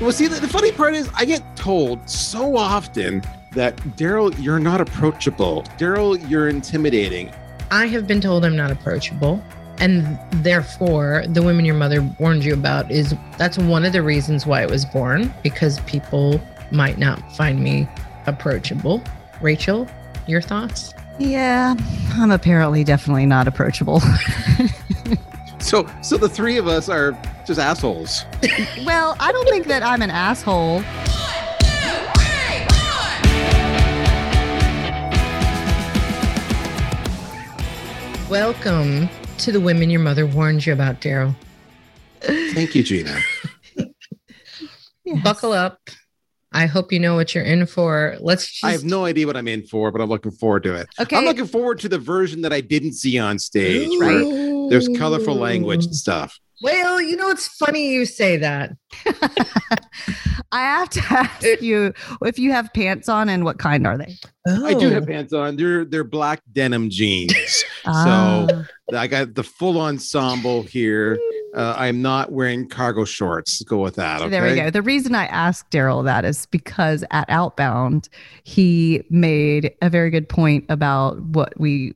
Well, see, the, the funny part is, I get told so often that Daryl, you're not approachable. Daryl, you're intimidating. I have been told I'm not approachable. And therefore, the women your mother warned you about is that's one of the reasons why it was born because people might not find me approachable. Rachel, your thoughts? Yeah, I'm apparently definitely not approachable. So, so the three of us are just assholes. well, I don't think that I'm an asshole. Welcome to the women your mother warned you about, Daryl. Thank you, Gina. Yes. Buckle up. I hope you know what you're in for. Let's just I have no idea what I'm in for, but I'm looking forward to it. Okay. I'm looking forward to the version that I didn't see on stage. Where there's colorful language and stuff. Well, you know, it's funny you say that. I have to ask you if you have pants on and what kind are they? I do have Oh. pants on. They're they're black denim jeans. Ah. I got the full ensemble here. Uh, I'm not wearing cargo shorts. Let's go with that. Okay? There we go. The reason I asked Daryl that is because at Outbound, he made a very good point about what we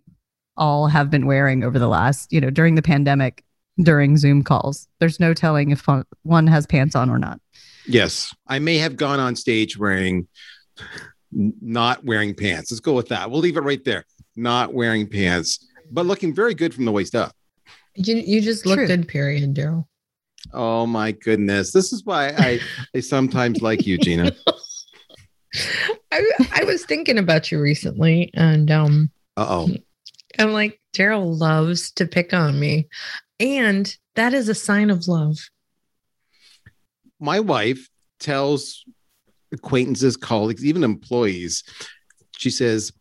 all have been wearing over the last, you know, during the pandemic, during Zoom calls. There's no telling if one- one has pants on or not. Yes, I may have gone on stage wearing not wearing pants. Let's go with that. We'll leave it right there. Not wearing pants, but looking very good from the waist up. You, you just look True. good, period, Daryl. Oh my goodness. This is why I, I sometimes like you, Gina. I, I was thinking about you recently, and um, Uh oh. I'm like, Daryl loves to pick on me. And that is a sign of love. My wife tells acquaintances, colleagues, even employees, she says,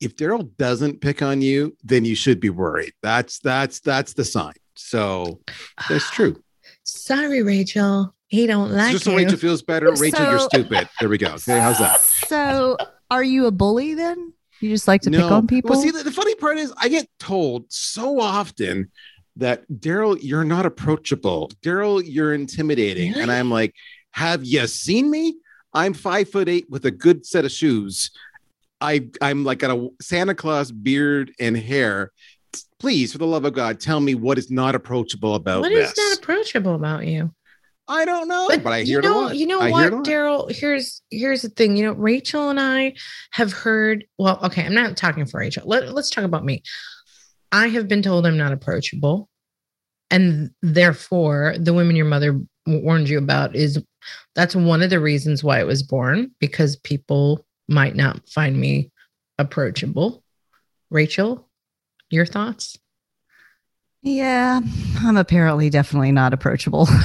if Daryl doesn't pick on you, then you should be worried. That's that's that's the sign. So that's true. Sorry, Rachel. He don't like Just so you. Rachel feels better. Rachel, you're stupid. There we go. Okay, how's that? So, are you a bully then? You just like to pick on people? Well, see, the, the funny part is, I get told so often that Daryl, you're not approachable. Daryl, you're intimidating. And I'm like, have you seen me? I'm five foot eight with a good set of shoes. I, I'm like got a Santa Claus beard and hair. Please, for the love of God, tell me what is not approachable about What this. is not approachable about you? I don't know, but, I hear you know, you know I what, it a lot. Daryl? Here's here's the thing. You know, Rachel and I have heard. Well, okay, I'm not talking for Rachel. Let, let's talk about me. I have been told I'm not approachable, and therefore, the women your mother warned you about is that's one of the reasons why it was born because people might not find me approachable. Rachel, your thoughts? yeah, I'm apparently definitely not approachable.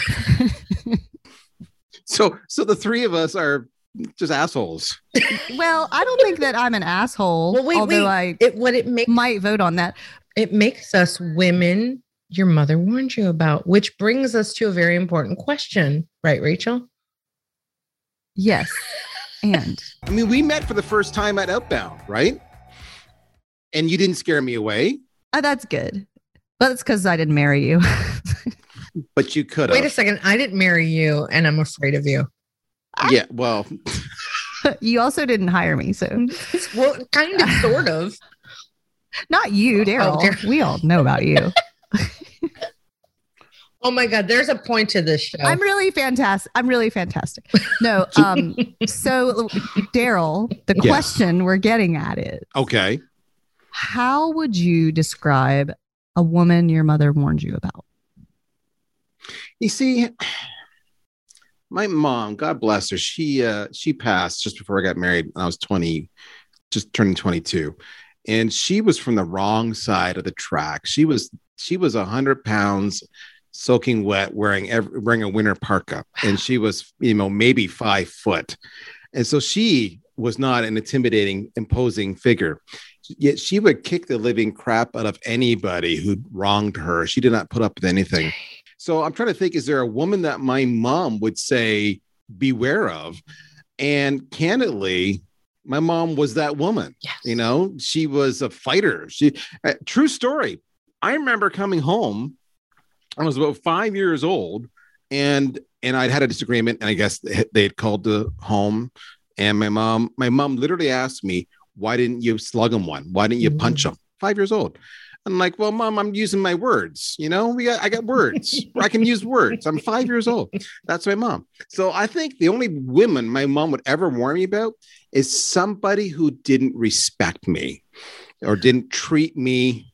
So, so the three of us are just assholes. well, I don't think that I'm an asshole, Well, wait, although wait. I It what it makes might vote on that. It makes us women your mother warned you about, which brings us to a very important question, right, Rachel? Yes. And I mean, we met for the first time at Outbound, right? And you didn't scare me away, uh, that's good. But it's because I didn't marry you. but you could Wait a second. I didn't marry you, and I'm afraid of you. Yeah, well, you also didn't hire me. So Well, kind of, sort of. Not you, Oh, Daryl. dear. we all know about you. Oh my God, there's a point to this show. I'm really fantastic. I'm really fantastic. No, um, so Daryl, the Yes. question we're getting at is okay. how would you describe a woman your mother warned you about? You see, my mom, God bless her, she uh she passed just before I got married. when I was 20, just turning 22. And she was from the wrong side of the track. She was she was a hundred pounds soaking wet, wearing every, wearing a winter parka, and she was, you know, maybe five foot. And so she was not an intimidating, imposing figure. Yet she would kick the living crap out of anybody who wronged her. She did not put up with anything. So I'm trying to think: is there a woman that my mom would say beware of? And candidly, my mom was that woman. Yes. You know, she was a fighter. She uh, true story. I remember coming home. I was about five years old, and and I'd had a disagreement, and I guess they had called the home, and my mom, my mom literally asked me, "Why didn't you slug him one? Why didn't you punch him?" Five years old. I'm like, well, mom, I'm using my words. You know, we got, I got words. I can use words. I'm five years old. That's my mom. So I think the only women my mom would ever warn me about is somebody who didn't respect me or didn't treat me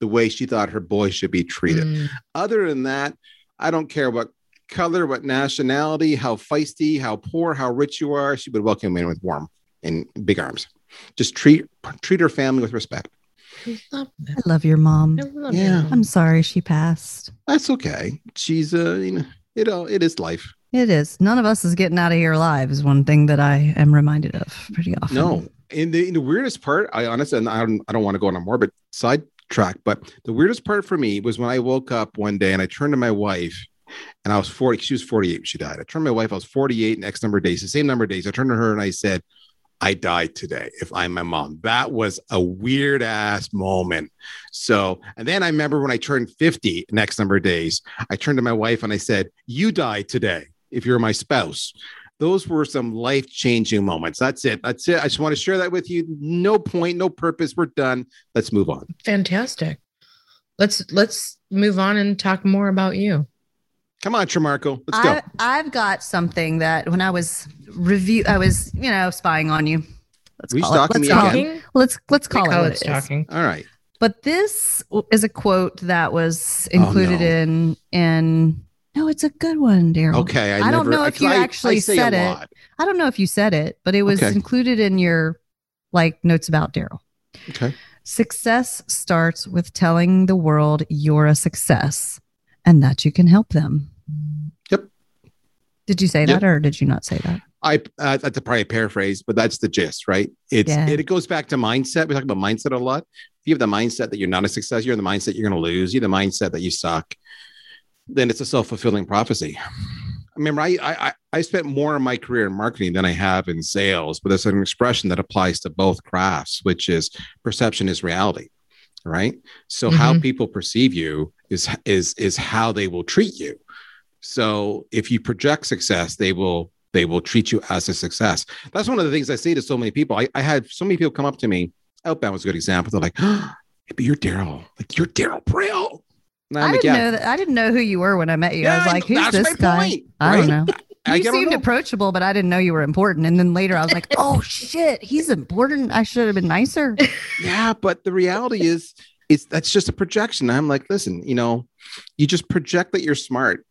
the way she thought her boy should be treated. Mm. Other than that, I don't care what color, what nationality, how feisty, how poor, how rich you are. She would welcome in with warm and big arms. Just treat treat her family with respect. I love I love your mom. I love Yeah. it. I'm sorry she passed. That's okay. She's uh, you know, you know, it is life. It is. None of us is getting out of here alive is one thing that I am reminded of pretty often. No, in the, in the weirdest part, I honestly, and I don't, I don't want to go on a morbid sidetrack, but the weirdest part for me was when I woke up one day and I turned to my wife, and I was forty. She was forty-eight. when She died. I turned to my wife. I was forty-eight. Next number of days, the same number of days. I turned to her and I said, "I died today. If I'm my mom." That was a weird ass moment. So, and then I remember when I turned fifty. Next number of days, I turned to my wife and I said, "You died today. If you're my spouse." those were some life changing moments. That's it. That's it. I just want to share that with you. No point, no purpose. We're done. Let's move on. Fantastic. Let's let's move on and talk more about you. Come on, Trimarco. Let's go. I, I've got something that when I was review, I was you know spying on you. Let's Were you call it. Let's me call, again? it. let's let's call We it it it is. stalking. All right. But this is a quote that was oh, included Oh, no. in in. No, it's a good one, Daryl. Okay. I don't never- know if you I- I actually say said a it. lot. I don't know if you said it, but it was Okay. included in your like notes about Daryl. Okay. Success starts with telling the world you're a success and that you can help them. Yep. Did you say Yep. that or did you not say that? I uh, that's a probably a paraphrase, but that's the gist, right? It's Yeah. it, it goes back to mindset. We talk about mindset a lot. If you have the mindset that you're not a success, you're in the mindset you're going to lose. You the mindset that you suck. Then it's a self fulfilling prophecy. Remember, I, I I- I spent more of my career in marketing than I have in sales, but there's an expression that applies to both crafts, which is perception is reality, right? So how Mhm. people perceive you is is is how they will treat you. So if you project success, they will they will treat you as a success. That's one of the things I say to so many people. I, I had so many people come up to me. Outbound was a good example. They're like, oh, but you're Daryl. Like you're Daryl Praill. I didn't yeah, know that. I didn't know who you were when I met you. I was like, "Who's this guy?" point, I don't know. I seemed on- approachable, but I didn't know you were important. And then later, I was like, "Oh shit, he's important. I should have been nicer." yeah, but the reality is, is that's just a projection. I'm like, listen, you know, you just project that you're smart,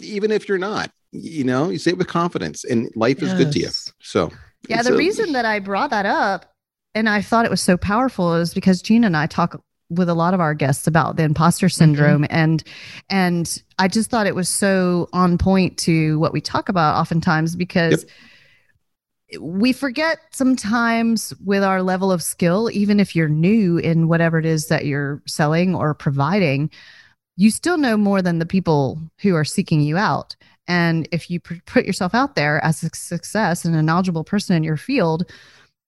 even if you're not. You know, you say it with confidence, and life is good to you. So Yeah, the a- reason that I brought that up and I thought it was so powerful is because Gina and I talk with a lot of our guests about the imposter mm-hmm. syndrome. And and I just thought it was so on point to what we talk about oftentimes because we forget sometimes with our level of skill even if you're new in whatever it is that you're selling or providing you still know more than the people who are seeking you out. And if you pr- put yourself out there as a success and a knowledgeable person in your field,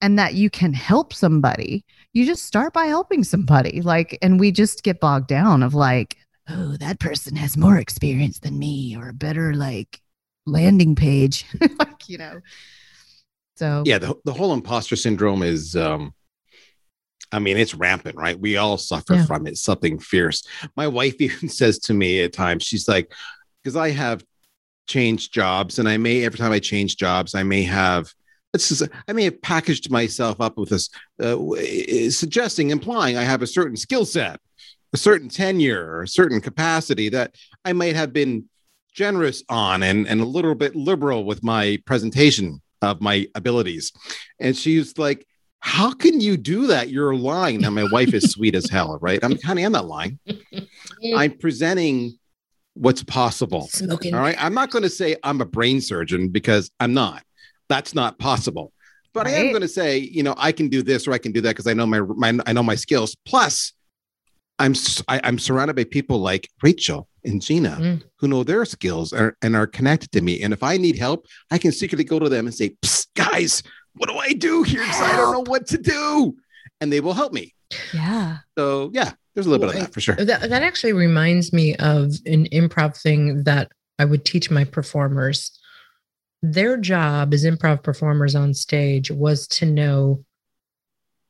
and that you can help somebody, you just start by helping somebody. Like, and we just get bogged down of like, oh, that person has more experience than me or a better like landing page. like, you know. So yeah the, the whole imposter syndrome is um i mean it's rampant right we all suffer Yeah. from it something fierce my wife even says to me at times she's like because i have changed jobs and i may every time i change jobs i may have it's just, i may have packaged myself up with this uh, suggesting implying i have a certain skill set a certain tenure or a certain capacity that i might have been generous on and, and a little bit liberal with my presentation of my abilities. And she's like, How can you do that? You're lying. Now, my wife is sweet as hell, right? I'm kind of am not lying. I'm presenting what's possible. Smoking. All right. I'm not going to say I'm a brain surgeon because I'm not. That's not possible. But I am going to say, you know, I can do this or I can do that because I know my, my I know my skills. Plus, I'm I, am i am surrounded by people like Rachel and Gina Mm. who know their skills are, and are connected to me. And if I need help, I can secretly go to them and say, guys, what do I do here? I don't know what to do. And they will help me. yeah. So yeah, there's a little bit of that for sure. That, that actually reminds me of an improv thing that I would teach my performers. Their job as improv performers on stage was to know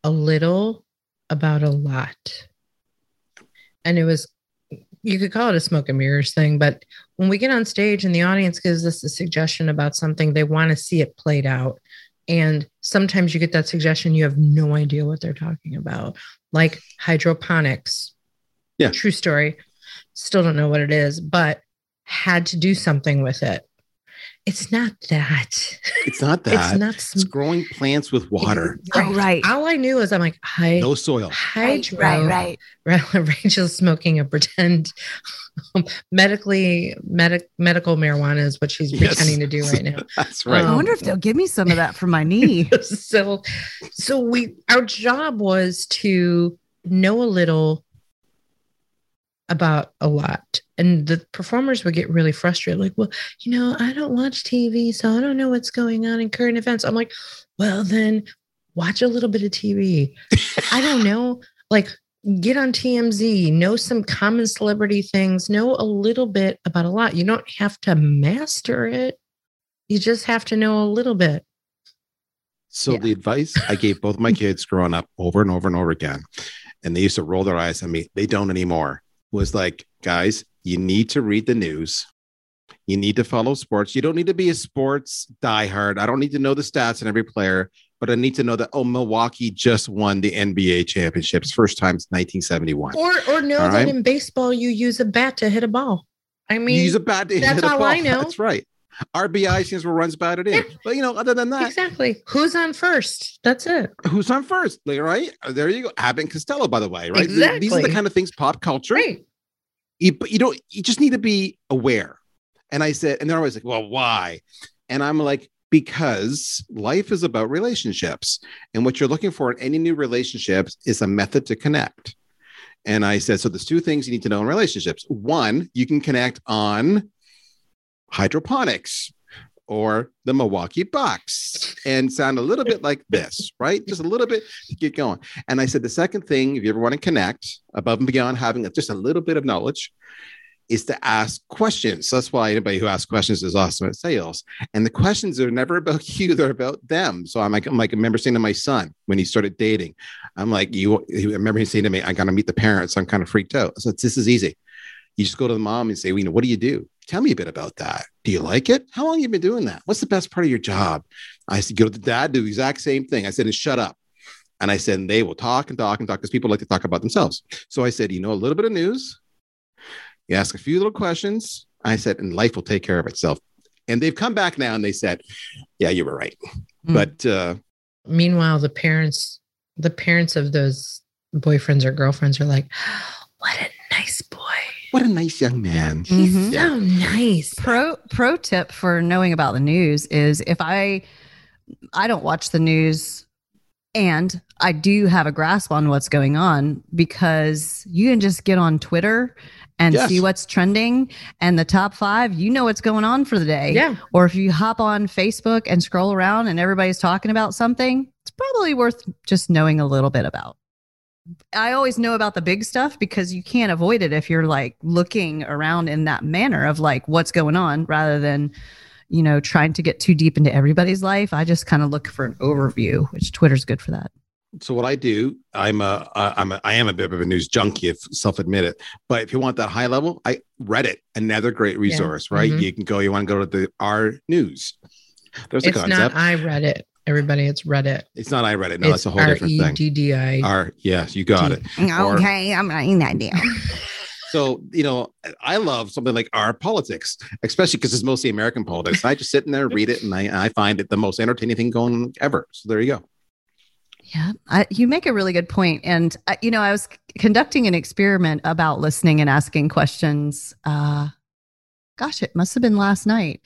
a little about a lot. And it was, you could call it a smoke and mirrors thing, but when we get on stage and the audience gives us a suggestion about something, they want to see it played out. And sometimes you get that suggestion, you have no idea what they're talking about, like hydroponics. Yeah. True story. Still don't know what it is, but had to do something with it. It's not that. It's not that. It's not. It's growing plants with water, Oh, right. All I knew is I'm like, hi, no soil. hydro. right. Right. Rachel's smoking a pretend um, medically medic medical marijuana is what she's Yes. pretending to do right now. That's right. Um, I wonder if they'll give me some of that for my knee. so so we our job was to know a little about a lot and the performers would get really frustrated like well you know i don't watch tv so i don't know what's going on in current events i'm like well then watch a little bit of tv i don't know like get on tmz know some common celebrity things know a little bit about a lot you don't have to master it you just have to know a little bit So Yeah. the advice I gave both my kids growing up over and over and over again, and they used to roll their eyes at me. They don't anymore. Was like, guys, you need to read the news. You need to follow sports. You don't need to be a sports diehard. I don't need to know the stats on every player, but I need to know that oh, Milwaukee just won the NBA championships first time since 1971. Or or know that in baseball you use a bat to hit a ball. I mean, you use a bat to hit a all ball. I know. That's right. RBI stands for runs batted in. Yeah. But you know, other than that, exactly. Who's on first? That's it. who's on first? Like, right there, you go. Abbott and Costello, by the way, right? Th- These are the kind of things pop culture. Right. But you don't. You just need to be aware. And I said, and they're always like, "Well, why?" And I'm like, because life is about relationships, and what you're looking for in any new relationships is a method to connect. And I said, so there's two things you need to know in relationships. One, you can connect on hydroponics or the Milwaukee Bucks and sound a little bit like this, right? Just a little bit to get going. And I said, the second thing, if you ever want to connect above and beyond having just a little bit of knowledge, is to ask questions. So that's why anybody who asks questions is awesome at sales. And the questions are never about you; they're about them. So I'm like, I'm like, I remember saying to my son when he started dating, I'm like, you. I remember him saying to me, "I got to meet the parents." I'm kind of freaked out. So this is easy. You just go to the mom and say, well, you know, what do you do? Tell me a bit about that. Do you like it? How long have you been doing that? What's the best part of your job? I said, go to the dad, do the exact same thing. I said, and shut up. And I said, and they will talk and talk and talk because people like to talk about themselves. So I said, you know, a little bit of news. You ask a few little questions. I said, and life will take care of itself. And they've come back now and they said, yeah, you were right. Hmm. But uh, Meanwhile, the parents, the parents of those boyfriends or girlfriends are like, "What a nice! What a nice young man. He's so mm-hmm. nice." Pro pro tip for knowing about the news is if I I don't watch the news and I do have a grasp on what's going on because you can just get on Twitter and Yes. see what's trending and the top 5 you know what's going on for the day Yeah, or if you hop on Facebook and scroll around and everybody's talking about something it's probably worth just knowing a little bit about I always know about the big stuff because you can't avoid it if you're like looking around in that manner of like what's going on rather than, you know, trying to get too deep into everybody's life. I just kind of look for an overview, which Twitter's good for that. so what I do, I'm a, I- I'm a, I am a bit of a news junkie, if self-admit it. But if you want that high level, I Reddit, another great resource, right? Mhm. You can go. You want to go to the R News. There's a it's concept. not. I read it. Everybody, it's Reddit. it's not I Reddit. No, that's a whole different thing. R-E-D-D-I. R. Yes, you got it. Or- Okay, I'm writing that down. So you know, I love something like our politics, especially because it's mostly American politics. I just sit in there, read it, and I, I find it the most entertaining thing going ever. So there you go. Yeah, I, you make a really good point. And, uh, you know, I was c- conducting an experiment about listening and asking questions. Uh, gosh, it must have been last night.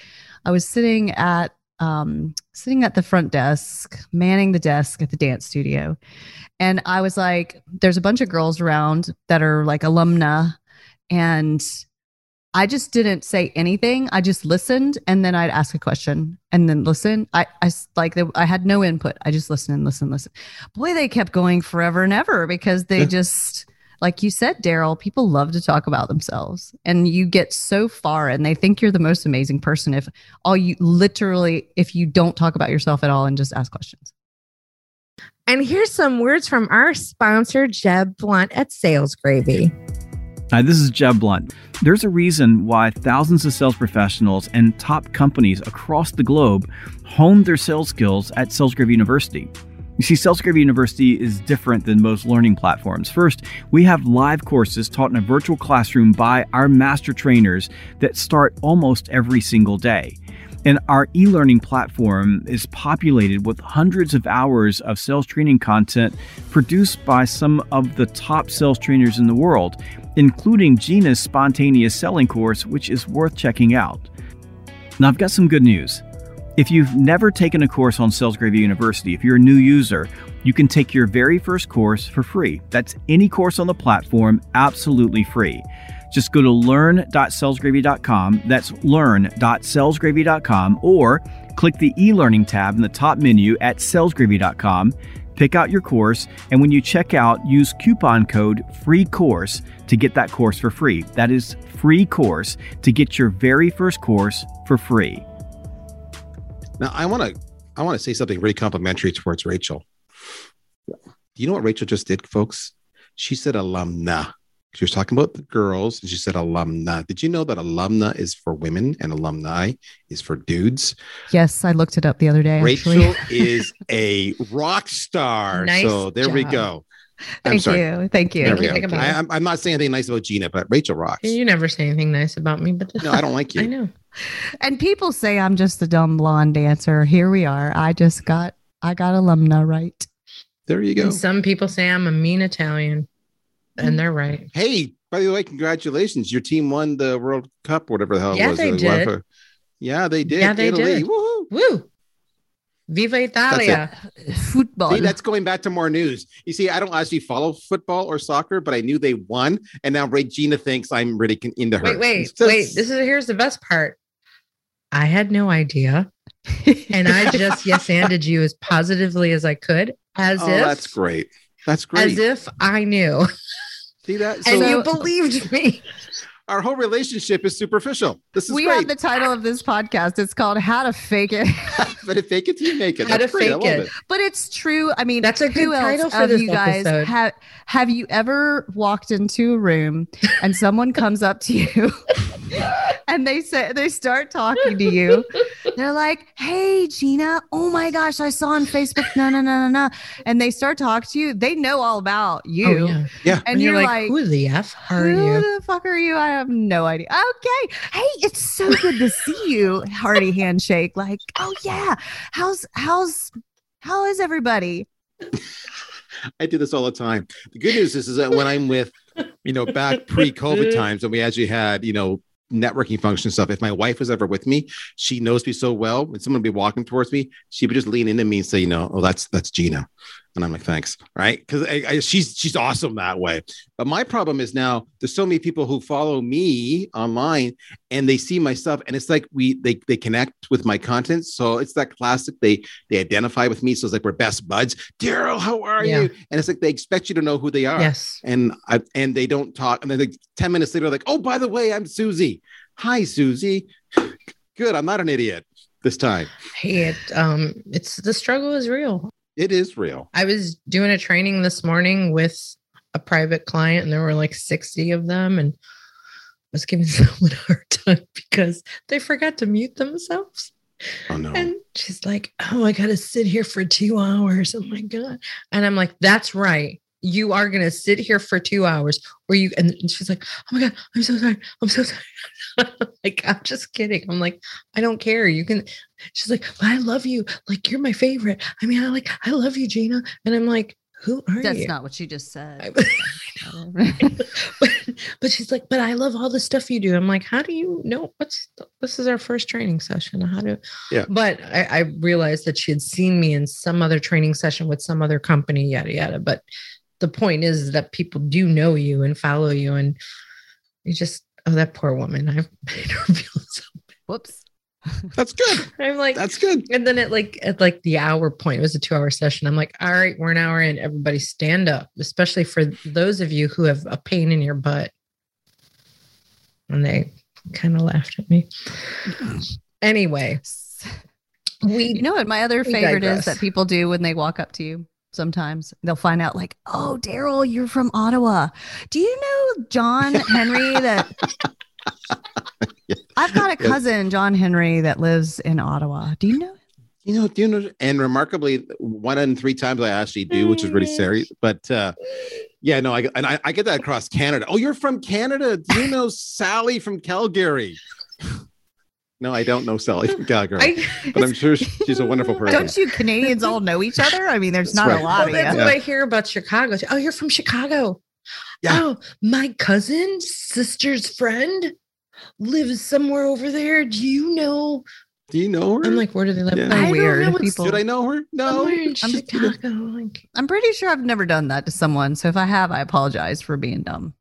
I was sitting at um, sitting at the front desk, manning the desk at the dance studio, and I was like, "There's a bunch of girls around that are like alumna," and I just didn't say anything. I just listened, and then I'd ask a question, and then listen. I, I like the, I had no input. I just listened and listen, listen. Boy, they kept going forever and ever because they Yeah. just like you said, Daryl, people love to talk about themselves and you get so far and they think you're the most amazing person if all you literally, if you don't talk about yourself at all and just ask questions. And here's some words from our sponsor, Jeb Blunt at Sales Gravy. Hi, this is Jeb Blunt. There's a reason why thousands of sales professionals and top companies across the globe hone their sales skills at Sales Gravy University. You see, SalesGravy University is different than most learning platforms. First, we have live courses taught in a virtual classroom by our master trainers that start almost every single day. And our e learning platform is populated with hundreds of hours of sales training content produced by some of the top sales trainers in the world, including Gina's spontaneous selling course, which is worth checking out. Now, I've got some good news. If you've never taken a course on SalesGravy University, if you're a new user, you can take your very first course for free. That's any course on the platform, absolutely free. Just go to learn.salesgravy.com. That's learn.salesgravy.com or click the e-learning tab in the top menu at salesgravy.com. Pick out your course, and when you check out, use coupon code FREE COURSE to get that course for free. That is free course to get your very first course for free. Now I want to I want to say something really complimentary towards Rachel. Do you know what Rachel just did, folks? She said alumna. She was talking about the girls and she said alumna. Did you know that alumna is for women and alumni is for dudes? Yes, I looked it up the other day. Rachel actually. is a rock star. Nice so there we job. go. I'm Thank sorry. you. Thank you. There we Think go. about I, it. I'm, I'm not saying anything nice about Gina, but Rachel rocks. You never say anything nice about me, but No, I don't like you. I know. And people say I'm just a dumb blonde dancer. Here we are. I just got I got alumna right. There you go. And some people say I'm a mean Italian, and they're right. Hey, by the way, congratulations. Your team won the World Cup, whatever the hell Yeah, it was. they uh, did. UEFA. Yeah, they did. Yeah, they Italy. did. Woohoo. Woo! Viva Italia! Football. See, that's going back to more news. You see, I don't actually follow football or soccer, but I knew they won, and now Regina thinks I'm really into her. Wait, wait, It's just- wait. This is here's the best part. I had no idea, and I just yes anded you as positively as I could, as oh, if that's great. That's great. as if I knew, see that? and you believed me. Our whole relationship is superficial. This is we great. have the title of this podcast. It's called How to Fake It. but if fake it you make it. How That's to great. Fake it. it. But it's true. I mean, That's a who good else title for of this you guys episode. have have you ever walked into a room and someone comes up to you and they say they start talking to you? They're like, "Hey, Gina, oh my gosh, I saw on Facebook, no, no, no, no, no," and they start talking to you. They know all about you, Oh, yeah. and, you're, like, who the f are who you? the fuck are you? I have no idea. Okay. Hey, it's so good to see you. Hearty handshake. Like, oh yeah. How's how's how is everybody? I do this all the time. The good news is, is that when I'm with, you know, back pre-COVID times when we actually had, you know, networking function stuff. If my wife was ever with me, she knows me so well. When someone would be walking towards me, she would just lean into me and say, you know, oh, that's that's Gina. And I'm like, thanks. Right. Because I, I, she's she's awesome that way. But my problem is now there's so many people who follow me online and they see my stuff and it's like we they they connect with my content. So it's that classic. They they identify with me. So it's like we're best buds. Daryl, how are Yeah. you? And it's like they expect you to know who they are. Yes. And I and they don't talk. And then like 10 minutes later, like, oh, by the way, I'm Susie. Hi, Susie. Good. I'm not an idiot this time. Hey, it, um, it's the struggle is real. It is real. I was doing a training this morning with a private client, and there were like 60 of them, and I was giving someone a hard time because they forgot to mute themselves. Oh no. And she's like, Oh, I got to sit here for two hours. Oh my God. And I'm like, That's right. You are going to sit here for two hours, or you, and she's like, Oh my God, I'm so sorry. I'm so sorry. like, I'm just kidding. I'm like, I don't care. You can, she's like, but I love you. Like, you're my favorite. I mean, I like, I love you, Gina. And I'm like, Who are you? That's you? not what she just said. but, but she's like, but I love all the stuff you do. I'm like, how do you know? What's this is our first training session? How do? Yeah. But I, I realized that she had seen me in some other training session with some other company, yada yada. But the point is that people do know you and follow you, and you just oh that poor woman. I made her feel so. Whoops. That's good. I'm like, That's good. and then at like at like the hour point, it was a two hour session. I'm like, all right, we're an hour in. Everybody stand up, especially for those of you who have a pain in your butt. And they kind of laughed at me. Anyway, we You know what my other favorite digress. is that people do when they walk up to you? Sometimes they'll find out, like, oh, Daryl, you're from Ottawa. Do you know John Henry that Yeah. I've got a cousin, John Henry, that lives in Ottawa. Do you know? You know, do you know? And remarkably, one in three times I actually do, which is really serious. But uh, yeah, no, I and I, I get that across Canada. Oh, you're from Canada? Do you know Sally from Calgary? No, I don't know Sally from Calgary, I, but I'm sure she's a wonderful person. Don't you Canadians all know each other? I mean, there's That's not right. a lot well, of that's you. what I hear about Chicago. Oh, you're from Chicago. Yeah. Oh, my cousin's sister's friend lives somewhere over there. Do you know? Do you know her? I'm like, where do they live? Yeah. I don't Weird know. People. Should I know her? No. somewhere in I'm. Chicago. Like, I'm pretty sure I've never done that to someone. So if I have, I apologize for being dumb.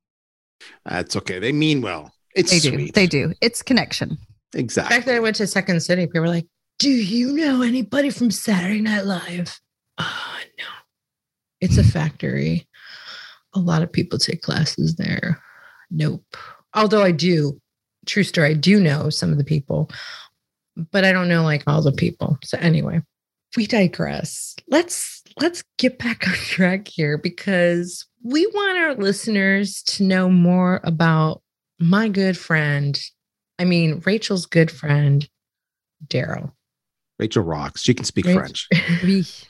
That's okay. They mean well. It's They do. sweet. They do. It's connection. The Exactly. fact that I went to Second City, people were like, "Do you know anybody from Saturday Night Live?" Oh no, it's a factory. A lot of people take classes there. Nope. Although I do, true story, I do know some of the people, but I don't know like all the people. So anyway, we digress. Let's let's get back on track here because we want our listeners to know more about my good friend. I mean, Rachel's good friend, Daryl. Rachel rocks. She can speak Rach- French.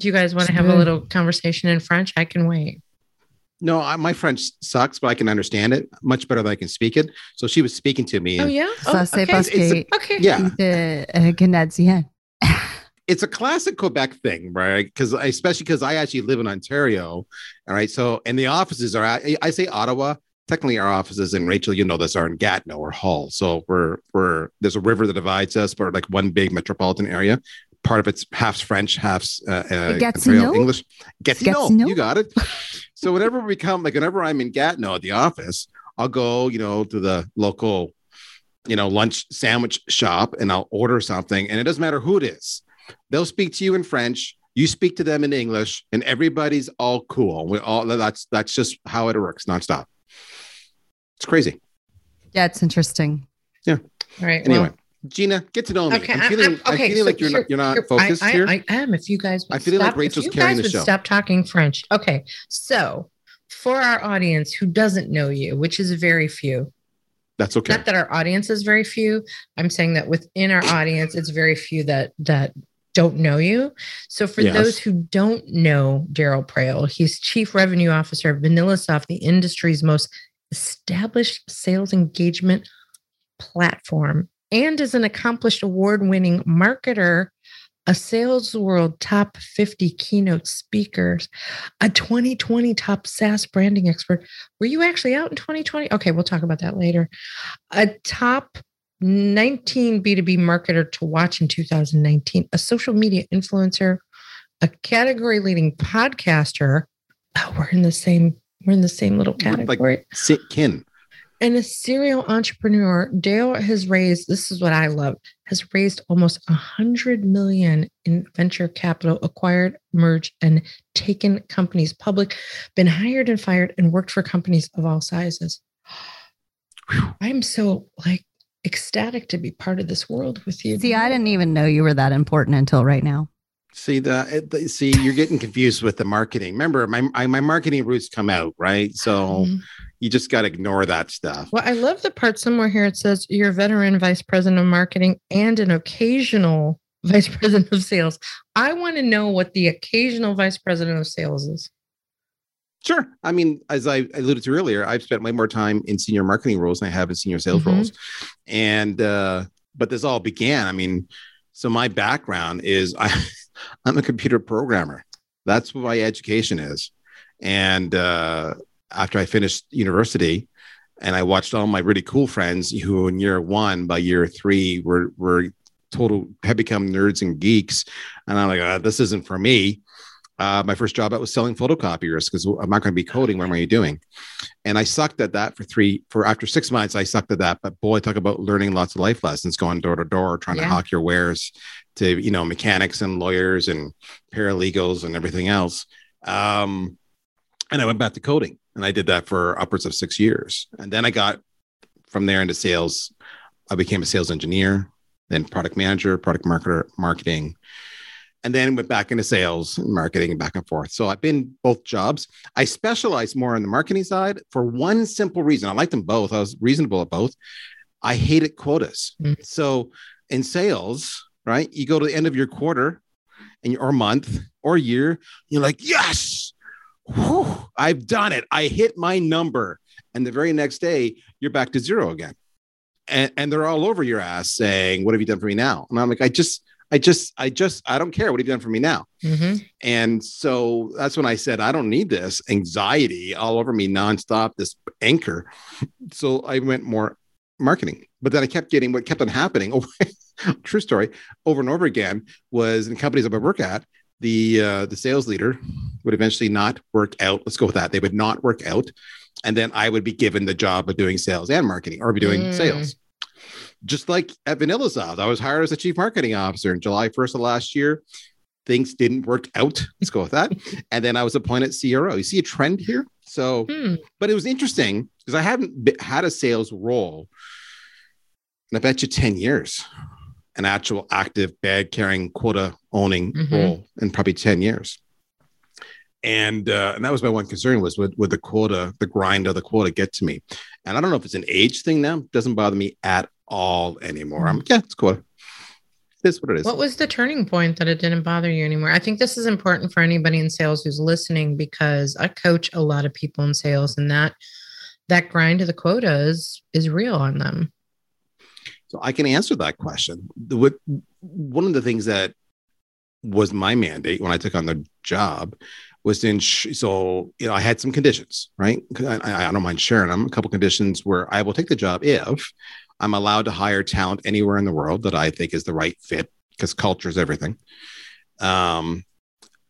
Do you guys want to have a little conversation in French? I can wait. No, I, my French sucks, but I can understand it much better than I can speak it. So she was speaking to me. Oh and yeah. Oh, okay. parce It's que okay. Yeah, de, euh, Canadien. it's a classic Quebec thing, right? Because especially because I actually live in Ontario. All right. So, and the offices are, I, I say Ottawa. Technically, our offices in Rachel, you know this, are in Gatineau or Hull. So we're we're there's a river that divides us, but like one big metropolitan area. Part of it's half French, half uh, uh, Gatineau? English. Gatineau, Gatineau? you got it. so whenever we come, like whenever I'm in Gatineau at the office, I'll go, you know, to the local, you know, lunch sandwich shop and I'll order something, and it doesn't matter who it is. They'll speak to you in French. You speak to them in English, and everybody's all cool. We all that's that's just how it works nonstop. It's crazy. Yeah, it's interesting. Yeah. All right. Anyway, well, Gina, get to know me. okay. I'm feeling, I'm- I'm feeling so like you're here- not, you're not here- focused I, here. I, I am. If you guys, would I feel like stop- Rachel's if you carrying guys the would show. Stop talking French. Okay. So, for our audience who doesn't know you, which is very few, That's okay. not that our audience is very few. I'm saying that within our audience, it's very few that that don't know you. So for Yes. those who don't know Daryl Praill, he's Chief Revenue Officer of VanillaSoft, the industry's most established sales engagement platform, and is an accomplished award-winning marketer, a Sales World Top 50 keynote speaker, a 2020 top SaaS branding expert. Were you actually out in 2020? Okay, we'll talk about that later. A top 19 B2B marketer to watch in 2019, a social media influencer, a category leading podcaster. Oh, we're in the same, we're in the same little We're like- category. Sit kin. And a serial entrepreneur, Dale has raised, this is what I love, has raised almost a hundred million in venture capital, acquired, merged, and taken companies public, been hired and fired, and worked for companies of all sizes. I'm so like ecstatic to be part of this world with you. See, I didn't even know you were that important until right now. See the, see you're getting confused with the marketing. Remember, my my marketing roots come out right, so Mhm. you just got to ignore that stuff. Well, I love the part somewhere here. It says you're a veteran vice president of marketing and an occasional vice president of sales. I want to know what the occasional vice president of sales is. Sure. I mean, as I alluded to earlier, I've spent way more time in senior marketing roles than I have in senior sales Mhm. roles. And uh, but this all began. I mean, so my background is I I'm a computer programmer. That's what my education is. And uh, after I finished university, and I watched all my really cool friends who in year one, by year three, were were total had become nerds and geeks. And I'm like, uh, this isn't for me. Uh, my first job, I was selling photocopiers because I'm not going to be coding. What am I doing? And I sucked at that for three, for after six months, I sucked at that. But boy, talk about learning lots of life lessons, going door to door, trying Yeah. to hawk your wares to, you know, mechanics and lawyers and paralegals and everything else. Um, and I went back to coding and I did that for upwards of six years. And then I got from there into sales. I became a sales engineer, then product manager, product marketer, marketing, and then went back into sales and marketing and back and forth. So I've been both jobs. I specialize more on the marketing side for one simple reason. I like them both. I was reasonable at both. I hated quotas. Mm. So in sales, right, you go to the end of your quarter and or month or year, you're like, yes, Whew, I've done it. I hit my number. And the very next day, you're back to zero again. And, and they're all over your ass saying, What have you done for me now? And I'm like, I just, I just, I just, I don't care. What have you done for me now? hmm And so that's when I said, I don't need this anxiety all over me nonstop, this anchor. So I went more marketing. But then I kept getting what kept on happening. Over, true story, over and over again was in companies I would work at, the uh, the sales leader would eventually not work out. Let's go with that. They would not work out. And then I would be given the job of doing sales and marketing or be doing Mm. sales. Just like at Vanilla Soft, I was hired as a chief marketing officer in July 1st of last year things didn't work out. Let's go with that. and then I was appointed CRO. You see a trend here? So, Hmm. but it was interesting because I haven't had a sales role in I bet you 10 years, an actual active bag carrying quota owning Mhm. role in probably 10 years. And uh, and that was my one concern was would, would the quota, the grind of the quota get to me? And I don't know if it's an age thing now. It doesn't bother me at all anymore. I'm yeah, it's quota. Is what it is. What was the turning point that it didn't bother you anymore? I think this is important for anybody in sales who's listening because I coach a lot of people in sales and that that grind of the quotas is real on them. So I can answer that question. The, what, one of the things that was my mandate when I took on the job was to ensure. So you know, I had some conditions, right? I, I don't mind sharing them. A couple conditions where I will take the job if I'm allowed to hire talent anywhere in the world that I think is the right fit, because culture is everything. Um,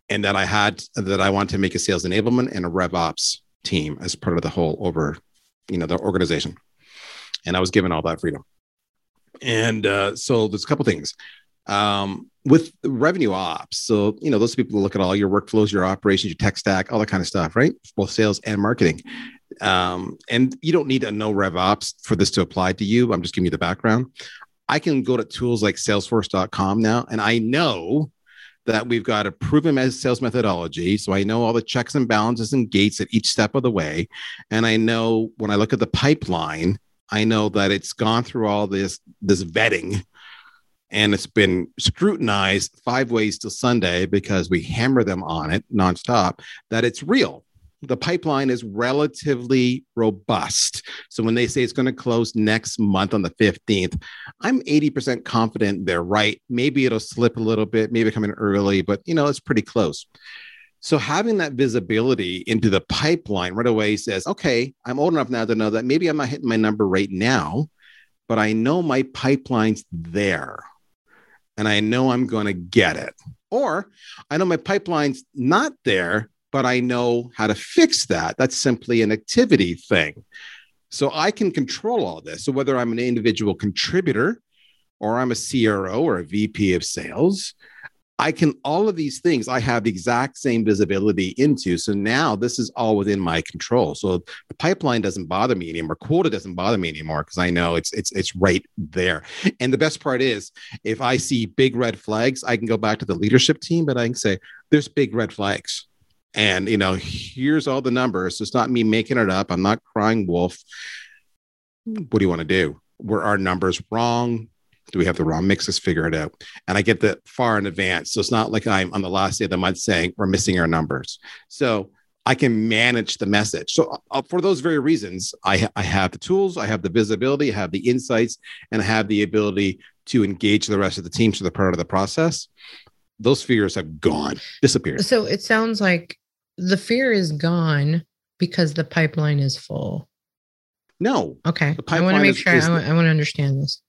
and that I had that I want to make a sales enablement and a rev ops team as part of the whole over, you know, the organization. And I was given all that freedom. And uh, so there's a couple things um, with revenue ops. So you know those people look at all your workflows, your operations, your tech stack, all that kind of stuff, right? Both sales and marketing. Um, and you don't need to know rev ops for this to apply to you. I'm just giving you the background. I can go to tools like Salesforce.com now, and I know that we've got a proven sales methodology. So I know all the checks and balances and gates at each step of the way. And I know when I look at the pipeline, I know that it's gone through all this this vetting and it's been scrutinized five ways till Sunday because we hammer them on it nonstop that it's real. The pipeline is relatively robust. So when they say it's going to close next month on the 15th, I'm 80% confident they're right. Maybe it'll slip a little bit, maybe come in early, but you know, it's pretty close. So having that visibility into the pipeline right away says, okay, I'm old enough now to know that maybe I'm not hitting my number right now, but I know my pipeline's there and I know I'm going to get it. Or I know my pipeline's not there, but I know how to fix that. That's simply an activity thing. So I can control all this. So whether I'm an individual contributor or I'm a CRO or a VP of sales, I can all of these things I have the exact same visibility into. So now this is all within my control. So the pipeline doesn't bother me anymore. Quota doesn't bother me anymore because I know it's it's it's right there. And the best part is if I see big red flags, I can go back to the leadership team, but I can say, there's big red flags. And you know, here's all the numbers. It's not me making it up. I'm not crying wolf. What do you want to do? Were our numbers wrong? Do we have the wrong mixes? Figure it out. And I get that far in advance. So it's not like I'm on the last day of the month saying we're missing our numbers. So I can manage the message. So uh, for those very reasons, I, I have the tools, I have the visibility, I have the insights, and I have the ability to engage the rest of the team so they're part of the process. Those fears have gone, disappeared. So it sounds like the fear is gone because the pipeline is full. No, Okay. I want to make sure I, wa- I want to understand this.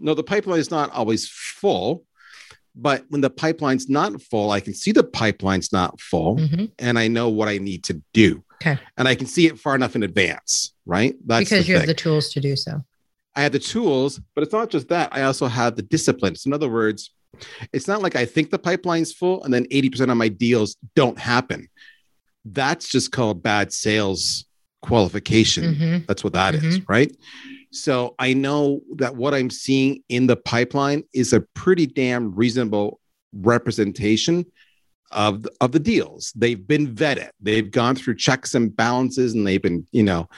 No, the pipeline is not always full, But when the pipeline's not full, I can see the pipeline's not full Mhm. and I know what I need to do. Okay. And I can see it far enough in advance, right? That's because you have the tools to do so. I have the tools, but it's not just that. I also have the discipline. So in other words, it's not like I think the pipeline's full and then 80% of my deals don't happen. That's just called bad sales qualification. Mhm. That's what that is, right? So I know that what I'm seeing in the pipeline is a pretty damn reasonable representation of of the deals. They've been vetted. They've gone through checks and balances, and they've been, you know,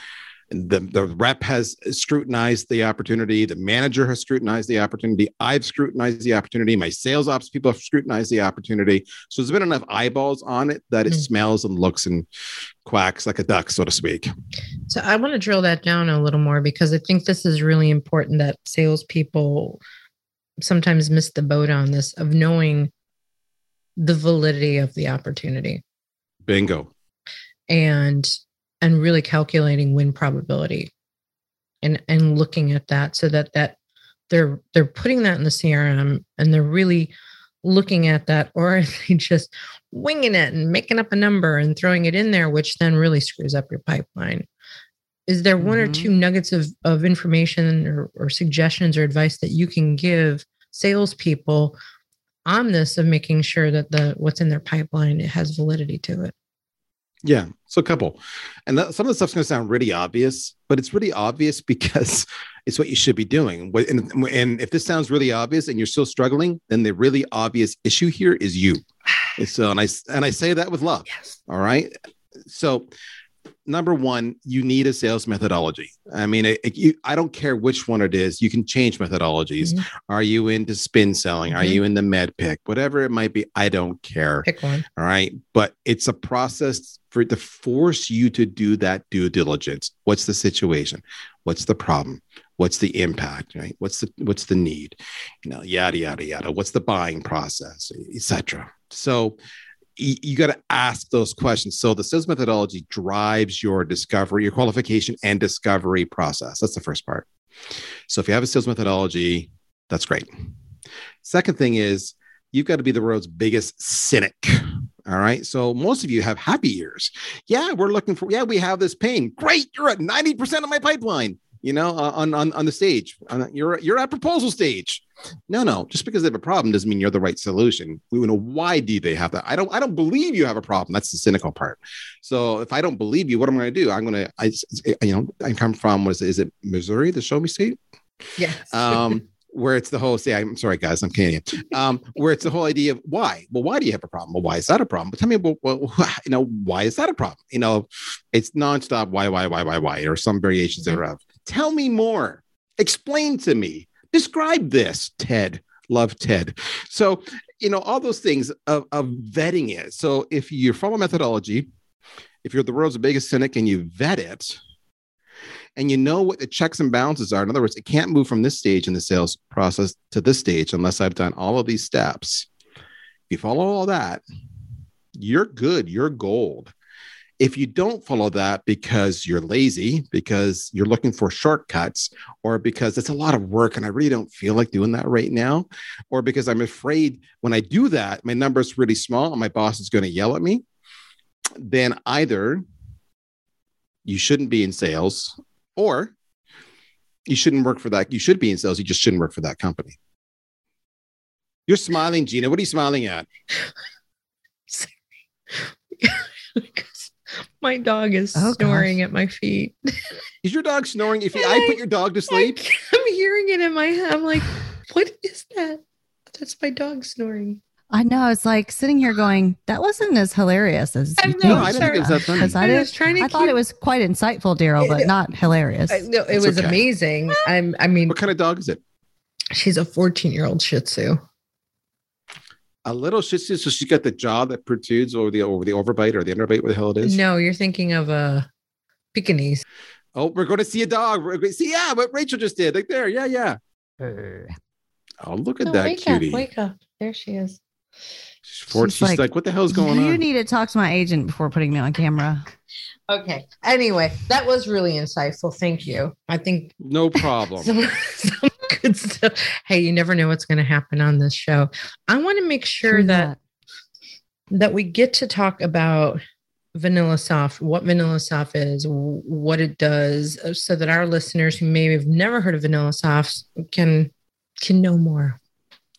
the the rep has scrutinized the opportunity. The manager has scrutinized the opportunity. I've scrutinized the opportunity. My sales ops people have scrutinized the opportunity. So there's been enough eyeballs on it that it Mm. smells and looks and quacks like a duck, so to speak. So I want to drill that down a little more because I think this is really important that salespeople sometimes miss the boat on this of knowing the validity of the opportunity Bingo. and and really calculating win probability and and looking at that so that that they're they're putting that in the CRM and they're really looking at that or are they just winging it and making up a number and throwing it in there which then really screws up your pipeline is there one or Mhm. two nuggets of, of information or, or suggestions or advice that you can give salespeople on this of making sure that the what's in their pipeline it has validity to it Yeah, so a couple, and that, some of the stuff's going to sound really obvious, but it's really obvious because it's what you should be doing. And, and if this sounds really obvious and you're still struggling, then the really obvious issue here is you. And so, and I and I say that with love. yes All right. So, number one, you need a sales methodology. I mean, it, it- you, I don't care which one it is. You can change methodologies. Mhm. Are you into spin selling? Are Mhm. you in the MEDDPICC? Whatever it might be, I don't care. pick one All right. But it's a process for to force you to do that due diligence. What's the situation? What's the problem? What's the impact? Right? What's the what's the need? You know, yada yada yada. What's the buying process, etc. So you got to ask those questions. So the sales methodology drives your discovery, your qualification and discovery process. That's the first part. So if you have a sales methodology, that's great. Second thing is you've got to be the world's biggest cynic. All right. So most of you have happy years. Yeah, we're looking for, yeah, we have this pain. Great. You're at 90% of my pipeline, you know, uh, on, on, on the stage. On, you're, you're at proposal stage. No, no. Just because they have a problem doesn't mean you're the right solution. We want know why do they have that? I don't, I don't believe you have a problem. That's the cynical part. So if I don't believe you, what am I going to do? I'm going to, I, you know, I come from, what is it? Is it Missouri, the show me state? yes um, where it's the whole say, I'm sorry, guys, I'm Canadian. Um, where it's the whole idea of why? Well, why do you have a problem? Well, why is that a problem? But tell me, well, well you know, why is that a problem? You know, it's nonstop why, why, why, why, why, or some variations thereof. Tell me more. Explain to me. Describe this, Ted. Love Ted. So, you know, all those things of, of vetting it. So if you follow methodology, if you're the world's biggest cynic and you vet it, and you know what the checks and balances are. In other words, it can't move from this stage in the sales process to this stage unless I've done all of these steps. If you follow all that, you're good, you're gold. If you don't follow that because you're lazy, because you're looking for shortcuts, or because it's a lot of work and I really don't feel like doing that right now, or because I'm afraid when I do that, my number's really small and my boss is going to yell at me, then either you shouldn't be in sales or you shouldn't work for that. You should be in sales. You just shouldn't work for that company. You're smiling, Gina. What are you smiling at? my dog is Oh, snoring gosh. at my feet. Is your dog snoring? If you, I put your dog to sleep, I'm hearing it in my head. I'm like, what is that? That's my dog snoring. I know. It's like sitting here going, that wasn't as hilarious as I you know, think. no, I didn't think it was that funny. I, I did, was trying to I thought it was quite insightful, Daryl, but not hilarious. I, no, it It's was okay. amazing. I'm. I mean, What kind of dog is it? she's a 14 year old Shih Tzu. A little Shih Tzu. So she's got the jaw that protrudes over the over the overbite or the underbite, what the hell it is. No, you're thinking of a Pekingese. Oh, we're going to see a dog. We're going to see, yeah, what Rachel just did. Like there, yeah, yeah. Oh, look at No, that wake cutie. up! Wake up! There she is. She's, four, She's she's like, like, what the hell's going you on? You need to talk to my agent before putting me on camera. Okay. Anyway, that was really insightful. Thank you. I think no problem. some, some good stuff. Hey, you never know what's going to happen on this show. I want to make sure True that that we get to talk about VanillaSoft what VanillaSoft is what it does uh, so that our listeners who may have never heard of VanillaSoft can can know more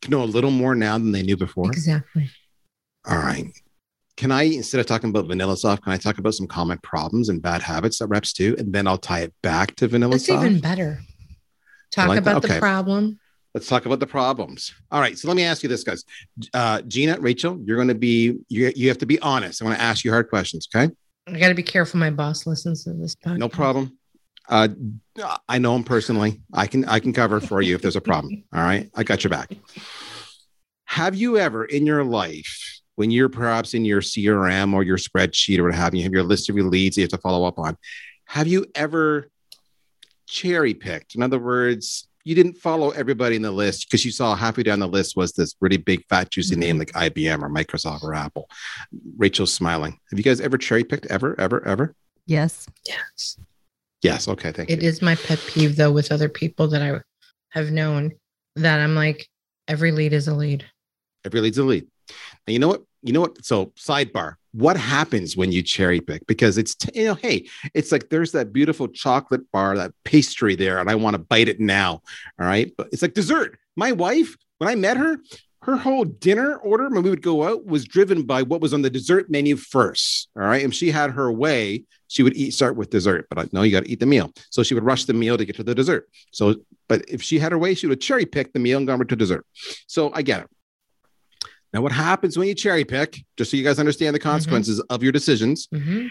know a little more now than they knew before. exactly All right. Can I, instead of talking about VanillaSoft, can I talk about some common problems and bad habits that reps do? And then I'll tie it back to Vanilla that's Soft. even better talk like about the problem Let's talk about the problems. All right. So let me ask you this, guys. Uh, Gina, Rachel, you're going to be, you, you have to be honest. I want to ask you hard questions. Okay. i got to be careful my boss listens to this podcast. No problem. Uh, I know him personally. I can, I can cover for you if there's a problem. All right. I got your back. Have you ever in your life, when you're perhaps in your CRM or your spreadsheet or what have you, you have your list of your leads you have to follow up on, have you ever cherry picked? In other words, you didn't follow everybody in the list because you saw halfway down the list was this really big, fat, juicy name mm-hmm. like IBM or Microsoft or Apple. Rachel's smiling. Have you guys ever cherry picked? Ever, ever, ever? Yes. yes Yes. Okay. Thank It you. It is my pet peeve though with other people that I have known that I'm like every lead is a lead. Every lead's a lead. And you know what? You know what? So sidebar. What happens when you cherry pick? Because it's you know, hey, it's like there's that beautiful chocolate bar, that pastry there, and I want to bite it now. All right, but it's like dessert. My wife, when I met her, her whole dinner order when we would go out was driven by what was on the dessert menu first. All right, and she had her way. She would eat start with dessert, but I know you got to eat the meal. So she would rush the meal to get to the dessert. So, but if she had her way, she would cherry pick the meal and go over to dessert. So I get it. Now, what happens when you cherry pick, just so you guys understand the consequences of your decisions, Mhm.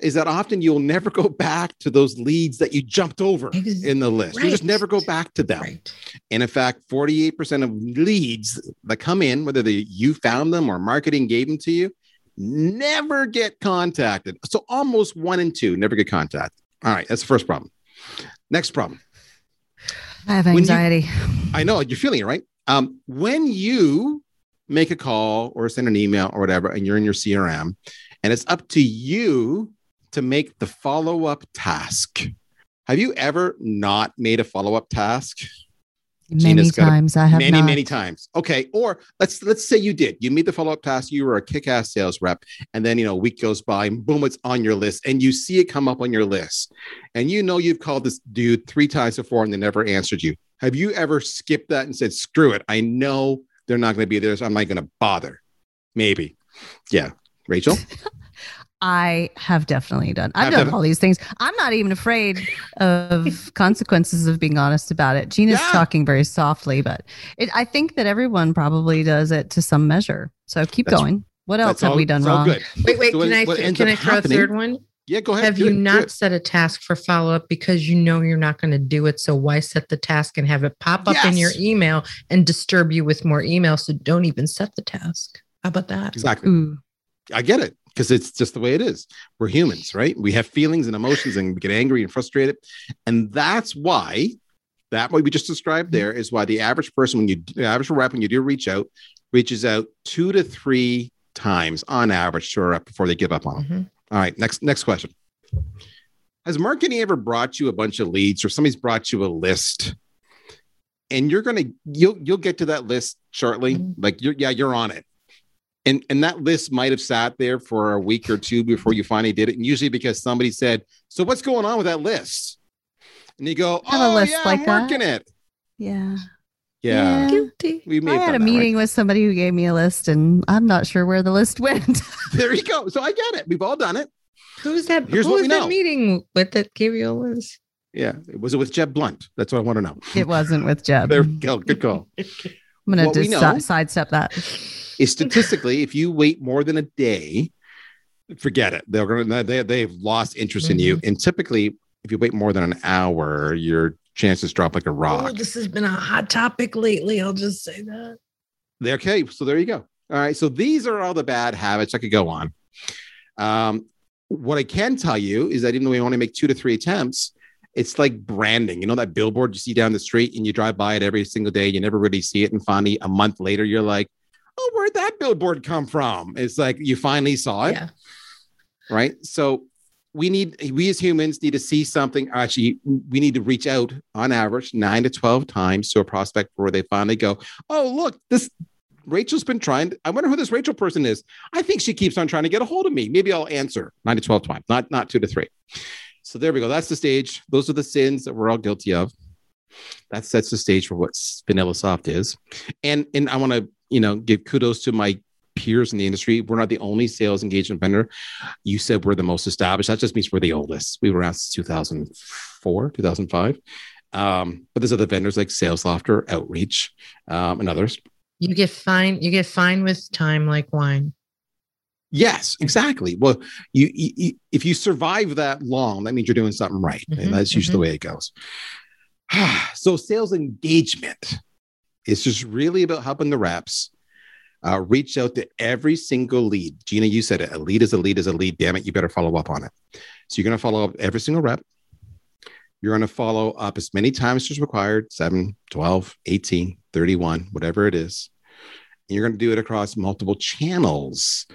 is that often you'll never go back to those leads that you jumped over in the list. You just never go back to them. Right. And in fact, 48% of leads that come in, whether they, you found them or marketing gave them to you, never get contacted. So almost one in two never get contacted. All right, that's the first problem. Next problem. I have When you- anxiety. I know you're feeling it, right? Um, when you make a call or send an email or whatever, and you're in your CRM, and it's up to you to make the follow up task. Have you ever not made a follow up task? Many Gina's got a- times I have many, not. many times. Okay, or let's let's say you did. You made the follow up task. You were a kick ass sales rep, and then you know a week goes by, and boom, it's on your list, and you see it come up on your list, and you know you've called this dude three times before, and they never answered you. Have you ever skipped that and said, "Screw it, I know they're not going to be there, so I'm not going to bother"? Maybe, yeah. Rachel, I have definitely done. I've Have done done- all these things. I'm not even afraid of consequences of being honest about it. Gina's Yeah. talking very softly, but it, I think that everyone probably does it to some measure. So keep That's- going. What else that's have all- we done wrong? good. Wait, wait. So what- can I can I throw happening- a third one? Yeah, go ahead. Have do you it, not set a task for follow up because you know you're not going to do it? So why set the task and have it pop up in your email and disturb you with more emails? So don't even set the task. How about that? exactly? Ooh, I get it because it's just the way it is. We're humans, right? We have feelings and emotions and we get angry and frustrated. And that's why that what we just described there is why the average person, when you the average rep, when you do reach out, reaches out two to three times on average to a rep before they give up on them. Mhm. All right, next next question. Has marketing ever brought you a bunch of leads or somebody's brought you a list? And you're gonna you'll you'll get to that list shortly. Mhm. Like you're yeah, you're on it. And and that list might have sat there for a week or two before you finally did it. And usually because somebody said, So what's going on with that list? And you go, Oh yeah, like I'm that?" working it. yeah. Yeah. Yeah. Guilty. We may I had a done that, right? meeting with somebody who gave me a list, and I'm not sure where the list went. There you go. So I get it. We've all done it. Who's that? Here's who what was we that know. meeting with that gave you a list? Yeah. Was it with Jeb Blunt? That's what I want to know. it wasn't with Jeb. There we go. Good call. I'm going to we just know- si- sidestep that. is statistically, if you wait more than a day, forget it. They're gonna they they've lost interest in you. Mm-hmm. And typically, if you wait more than an hour, your chances drop like a Oh, rock. this has been a hot topic lately. I'll just say that. Okay. So there you go. All right. So these are all the bad habits. I could go on. Um, what I can tell you is that even though we only make two to three attempts, it's like branding. You know that billboard you see down the street and you drive by it every single day. You never really see it, and finally a month later, you're like, "Oh, where'd that billboard come from?" It's like you finally saw it. Yeah. right? So we need we as humans need to see something. Actually we need to reach out on average 9 to 12 times to a prospect where they finally go oh look this rachel's been trying i wonder who this rachel person is. I think she keeps on trying to get a hold of me. Maybe i'll answer 9 to 12 times not not 2 to 3 so there we go. That's the stage. Those are the sins that we're all guilty of. That sets the stage for what VanillaSoft is. And and i want to you know give kudos to my peers in the industry. We're not the only sales engagement vendor. You said we're the most established. That just means we're the oldest. We were around 2004, 2005. Um, but there's other vendors like SalesLoft, Outreach, um, and others. You get fine. You get fine with time like wine. Yes, exactly. Well, you, you, if you survive that long, that means you're doing something right, mm-hmm, and that's usually mm-hmm. the way it goes. so, sales engagement is just really about helping the reps uh, reach out to every single lead. Gina, you said it. A lead is a lead is a lead. Damn it, you better follow up on it. So you're going to follow up every single rep. You're going to follow up as many times as required 7, 12, 18, 31, whatever it is. And you're going to do it across multiple channels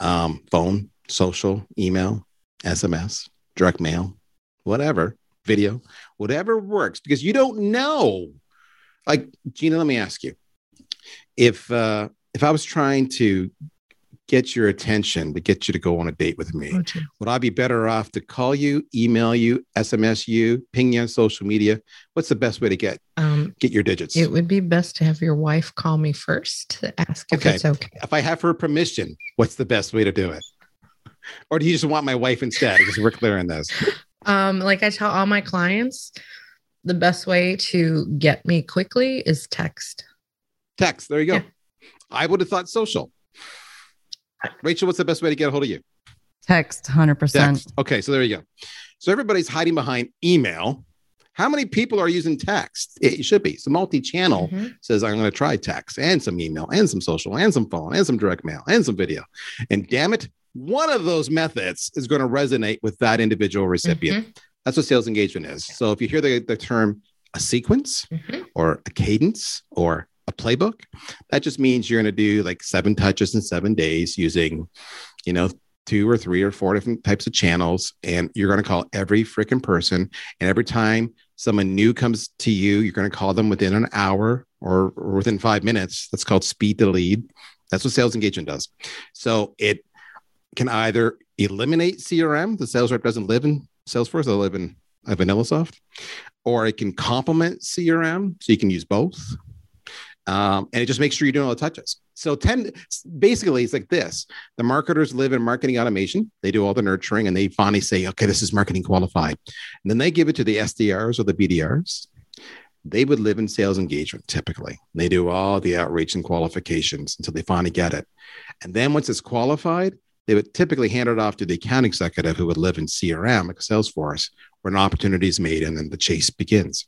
um, phone, social, email, SMS, direct mail, whatever, video, whatever works because you don't know. Like, Gina, let me ask you if uh, if I was trying to get your attention to get you to go on a date with me, okay. would I be better off to call you, email you, SMS you, ping you on social media? What's the best way to get um, get your digits? It would be best to have your wife call me first to ask if okay. it's okay. If I have her permission, what's the best way to do it? Or do you just want my wife instead? Because we're clear on this. Um, like I tell all my clients, the best way to get me quickly is text. Text. There you go. Yeah. I would have thought social. Rachel, what's the best way to get a hold of you? Text, 100%. Text. Okay, so there you go. So everybody's hiding behind email. How many people are using text? It should be. So multi-channel mm-hmm. says I'm going to try text and some email and some social and some phone and some direct mail and some video. And damn it, one of those methods is going to resonate with that individual recipient. Mm-hmm. That's what sales engagement is. So if you hear the, the term a sequence mm-hmm. or a cadence or a playbook. That just means you're going to do like seven touches in seven days using, you know, two or three or four different types of channels. And you're going to call every freaking person. And every time someone new comes to you, you're going to call them within an hour or, or within five minutes. That's called speed to lead. That's what sales engagement does. So it can either eliminate CRM, the sales rep doesn't live in Salesforce, they live in a VanillaSoft, or it can complement CRM. So you can use both um, and it just makes sure you're doing all the touches. So 10 basically it's like this. The marketers live in marketing automation. They do all the nurturing and they finally say, okay, this is marketing qualified. And then they give it to the SDRs or the BDRs. They would live in sales engagement typically. They do all the outreach and qualifications until they finally get it. And then once it's qualified, they would typically hand it off to the account executive who would live in CRM, like Salesforce, where an opportunity is made and then the chase begins.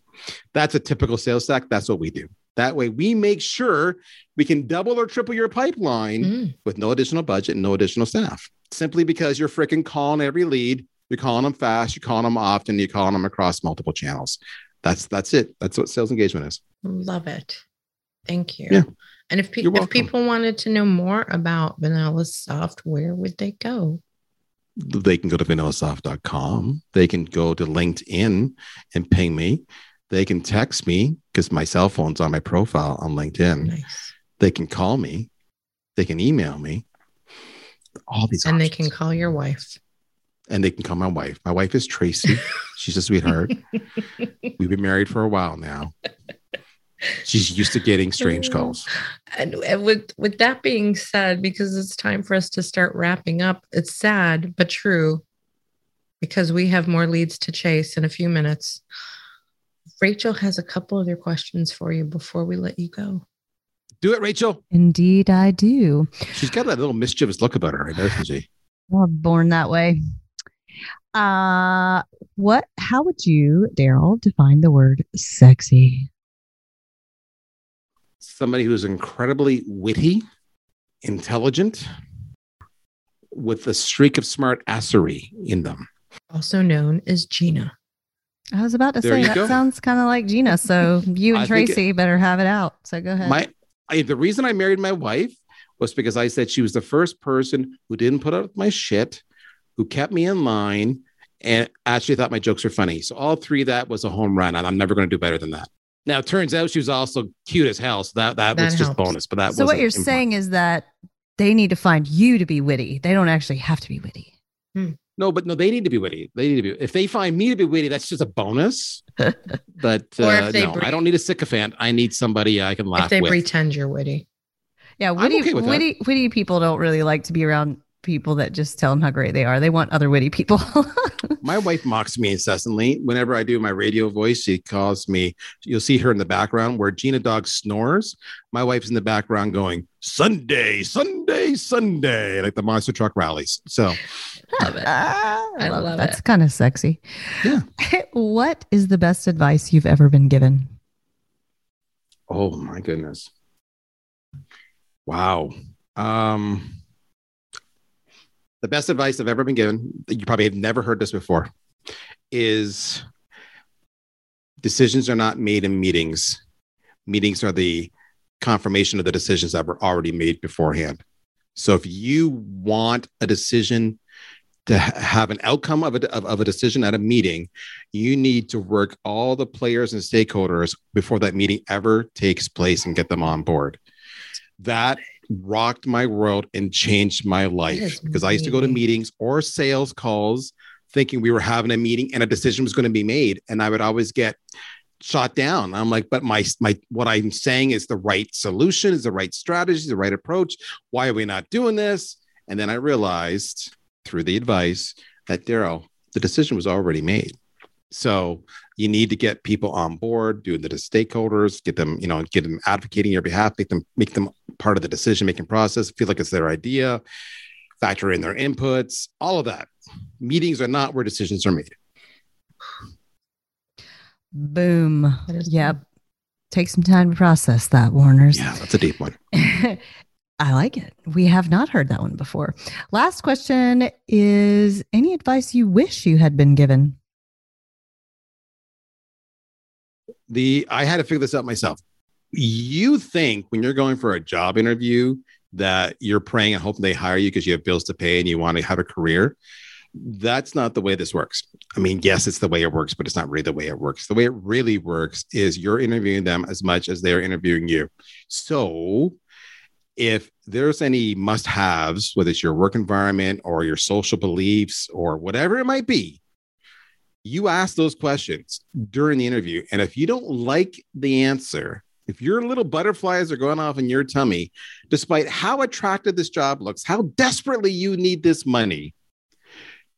That's a typical sales stack. That's what we do. That way, we make sure we can double or triple your pipeline mm. with no additional budget and no additional staff, simply because you're freaking calling every lead. You're calling them fast, you're calling them often, you're calling them across multiple channels. That's that's it. That's what sales engagement is. Love it. Thank you. Yeah. And if, pe- if people wanted to know more about VanillaSoft, where would they go? They can go to vanillasoft.com. They can go to LinkedIn and ping me. They can text me because my cell phone's on my profile on LinkedIn. Nice. They can call me. They can email me. All these and options. they can call your wife. And they can call my wife. My wife is Tracy. She's a sweetheart. We've been married for a while now. She's used to getting strange calls. And with with that being said, because it's time for us to start wrapping up, it's sad but true because we have more leads to chase in a few minutes. Rachel has a couple other questions for you before we let you go. Do it, Rachel. Indeed, I do. She's got that little mischievous look about her, doesn't she? Well, born that way. Uh, what? How would you, Daryl, define the word sexy? Somebody who's incredibly witty, intelligent, with a streak of smart assery in them. Also known as Gina. I was about to there say that go. sounds kind of like Gina. So you and Tracy it, better have it out. So go ahead. My I, the reason I married my wife was because I said she was the first person who didn't put up with my shit, who kept me in line, and actually thought my jokes were funny. So all three of that was a home run, and I'm never going to do better than that. Now it turns out she was also cute as hell, so that that, That was just bonus. But that So what you're important. saying is that they need to find you to be witty. They don't actually have to be witty. Hmm. No, but no, they need to be witty. They need to be. If they find me to be witty, that's just a bonus. but uh, no, bring- I don't need a sycophant. I need somebody I can laugh if they with. pretend you're witty. Yeah, witty, okay with that. witty, witty people don't really like to be around people that just tell them how great they are. They want other witty people. My wife mocks me incessantly. Whenever I do my radio voice, she calls me. You'll see her in the background where Gina Dog snores. My wife's in the background going, Sunday, Sunday, Sunday, like the monster truck rallies. So Love it. I love That's it. kind of sexy. Yeah. what is the best advice you've ever been given? Oh my goodness. Wow. Um the best advice I've ever been given, you probably have never heard this before, is decisions are not made in meetings. Meetings are the confirmation of the decisions that were already made beforehand. So if you want a decision to have an outcome of a, of, of a decision at a meeting, you need to work all the players and stakeholders before that meeting ever takes place and get them on board. That rocked my world and changed my life because I used to go to meetings or sales calls thinking we were having a meeting and a decision was going to be made and I would always get shot down. I'm like, but my my what I'm saying is the right solution, is the right strategy, the right approach. Why are we not doing this? And then I realized through the advice that Daryl, the decision was already made. So you need to get people on board, do the stakeholders, get them, you know, get them advocating your behalf, make them make them part of the decision making process, feel like it's their idea, factor in their inputs, all of that. Meetings are not where decisions are made. Boom. That is Yep. Take some time to process that, Warners. Yeah, that's a deep one. I like it. We have not heard that one before. Last question is any advice you wish you had been given? The I had to figure this out myself. You think when you're going for a job interview that you're praying and hoping they hire you because you have bills to pay and you want to have a career. That's not the way this works. I mean, yes, it's the way it works, but it's not really the way it works. The way it really works is you're interviewing them as much as they're interviewing you. So if there's any must haves, whether it's your work environment or your social beliefs or whatever it might be, you ask those questions during the interview. And if you don't like the answer, if your little butterflies are going off in your tummy, despite how attractive this job looks, how desperately you need this money,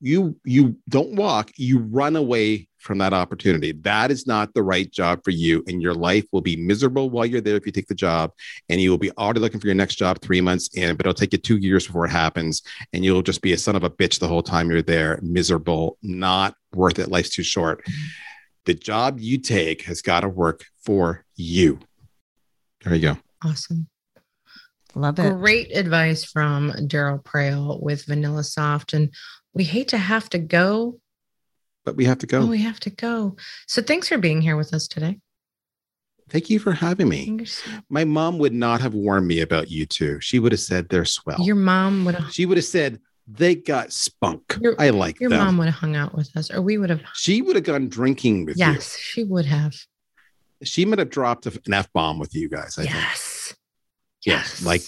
you you don't walk, you run away from that opportunity. That is not the right job for you, and your life will be miserable while you're there if you take the job, and you will be already looking for your next job three months in, but it'll take you two years before it happens, and you'll just be a son of a bitch the whole time you're there, miserable, not worth it. Life's too short. The job you take has got to work for you. There you go. Awesome. Love it. Great advice from Daryl Praill with VanillaSoft. And we hate to have to go. But we have to go. Oh, we have to go. So thanks for being here with us today. Thank you for having me. My mom would not have warned me about you two. She would have said they're swell. Your mom would have she would have said they got spunk. Your- I like your them. mom would have hung out with us, or we would have she would have gone drinking with you. yes, she would have. She might have dropped an F bomb with you guys. I think. Yes. Yes. Like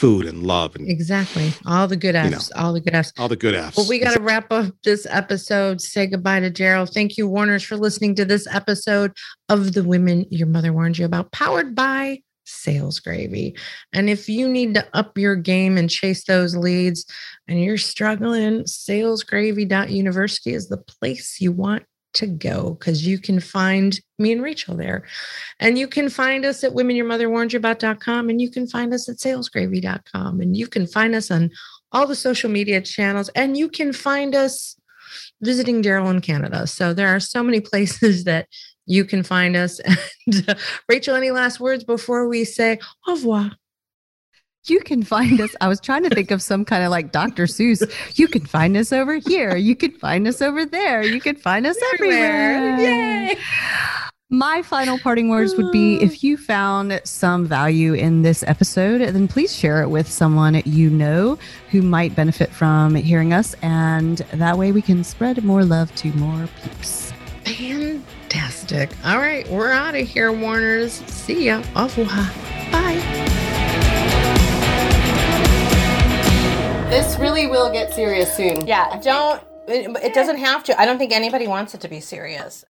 food and love and Exactly. All the good You know. All the good apps, all the good apps. Well, we got to wrap up this episode. Say goodbye to Gerald. Thank you, Warners, for listening to this episode of The Women Your Mother Warned You About, powered by Sales Gravy. And if you need to up your game and chase those leads and you're struggling, sales salesgravy.university is the place you want to go because you can find me and Rachel there. And you can find us at womenyourmotherwarnedyouabout.com and you can find us at salesgravy.com and you can find us on all the social media channels, and you can find us visiting Daryl in Canada. So there are so many places that you can find us. And uh, Rachel, any last words before we say au revoir? You can find us. I was trying to think of some kind of like Dr. Seuss. You can find us over here. You can find us over there. You can find us everywhere. Everywhere. Yay. My final parting words would be if you found some value in this episode, then please share it with someone you know who might benefit from hearing us. And that way we can spread more love to more peeps. Fantastic. All right, we're out of here, Warners. See ya. Au revoir. Bye. This really will get serious soon. Yeah, don't. It, it doesn't have to. I don't think anybody wants it to be serious.